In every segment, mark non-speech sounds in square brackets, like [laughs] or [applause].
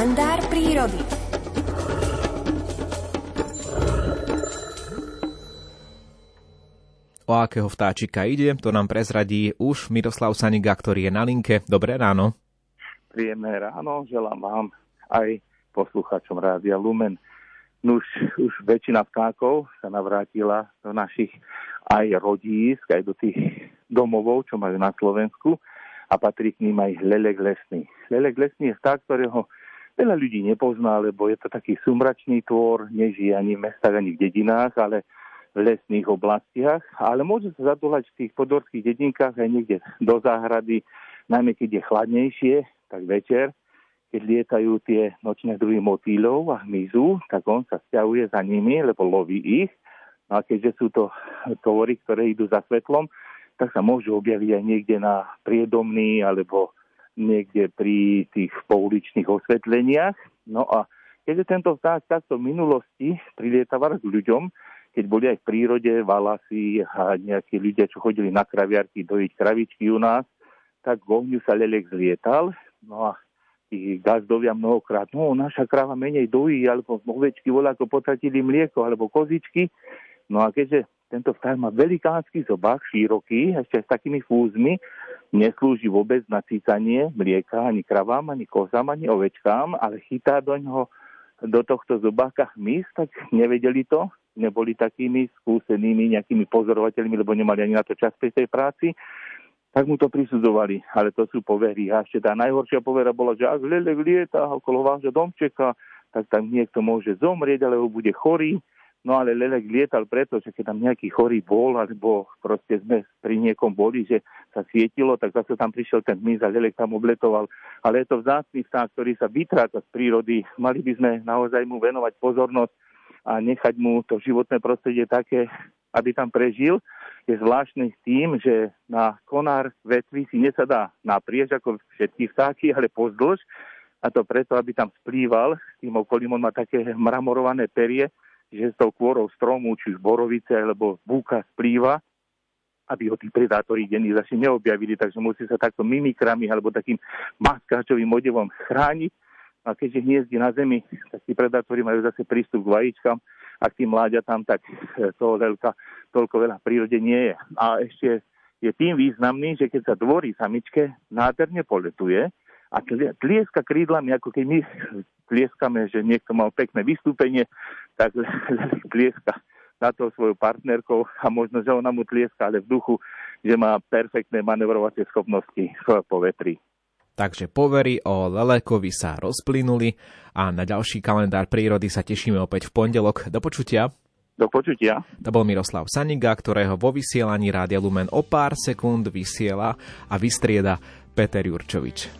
kalendár prírody. O akého vtáčika ide, to nám prezradí už Miroslav Saniga, ktorý je na linke. Dobré ráno. Príjemné ráno, želám vám aj poslucháčom Rádia Lumen. Už, už väčšina vtákov sa navrátila do našich aj rodísk, aj do tých domovov, čo majú na Slovensku a patrí k ním aj lelek lesný. Lelek lesný je vták, ktorého veľa ľudí nepozná, lebo je to taký sumračný tvor, nežije ani v mestách, ani v dedinách, ale v lesných oblastiach, ale môže sa zatúľať v tých podorských dedinkách aj niekde do záhrady, najmä keď je chladnejšie, tak večer, keď lietajú tie nočné druhy motýlov a hmyzu, tak on sa stiahuje za nimi, lebo loví ich. No a keďže sú to tvory, ktoré idú za svetlom, tak sa môžu objaviť aj niekde na priedomný alebo niekde pri tých pouličných osvetleniach. No a keďže tento vták takto v minulosti prilietal k ľuďom, keď boli aj v prírode valasy a nejakí ľudia, čo chodili na kraviarky dojiť kravičky u nás, tak v ohňu sa lelek zlietal. No a tí gazdovia mnohokrát, no naša kráva menej dojí, alebo ovečky voľako potratili mlieko, alebo kozičky. No a keďže tento vták má velikánsky zobák, široký, ešte s takými fúzmi, neslúži vôbec na cícanie mlieka ani kravám, ani kozám, ani ovečkám, ale chytá do ňoho do tohto zobáka hmyz, tak nevedeli to, neboli takými skúsenými nejakými pozorovateľmi, lebo nemali ani na to čas pri tej práci, tak mu to prisudzovali. Ale to sú povery. A ešte tá najhoršia povera bola, že ak lelek lieta okolo vášho domčeka, tak tam niekto môže zomrieť, alebo bude chorý No ale Lelek lietal preto, že keď tam nejaký chorý bol, alebo proste sme pri niekom boli, že sa svietilo, tak zase tam prišiel ten hmyz a Lelek tam obletoval. Ale je to vzácný vták, ktorý sa vytráca z prírody. Mali by sme naozaj mu venovať pozornosť a nechať mu to životné prostredie také, aby tam prežil. Je zvláštne s tým, že na konár vetví si nesadá naprieč ako všetky vtáky, ale pozdĺž. A to preto, aby tam splýval. Tým okolím on má také mramorované perie, že s tou kôrou stromu, či už borovice alebo búka splýva, aby ho tí predátori denní zase neobjavili, takže musí sa takto mimikrami alebo takým maskáčovým odevom chrániť. A keďže hniezdi na zemi, tak tí predátori majú zase prístup k vajíčkam a k tým mláďatám, tak e, toho veľká, toľko veľa v prírode nie je. A ešte je tým významný, že keď sa dvorí samičke, nádherne poletuje a tlieska krídlami, ako keď my tlieskame, že niekto mal pekné vystúpenie, tak [laughs] tlieska na to svojou partnerkou a možno, že ona mu tlieska, ale v duchu, že má perfektné manevrovacie schopnosti v povetri. Takže povery o Lelekovi sa rozplynuli a na ďalší kalendár prírody sa tešíme opäť v pondelok. Do počutia. Do počutia. To bol Miroslav Saniga, ktorého vo vysielaní Rádia Lumen o pár sekúnd vysiela a vystrieda Peter Jurčovič.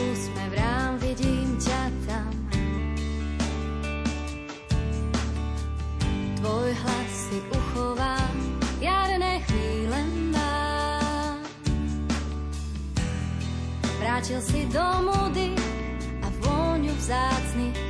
Vrátil si do múdy, vzácny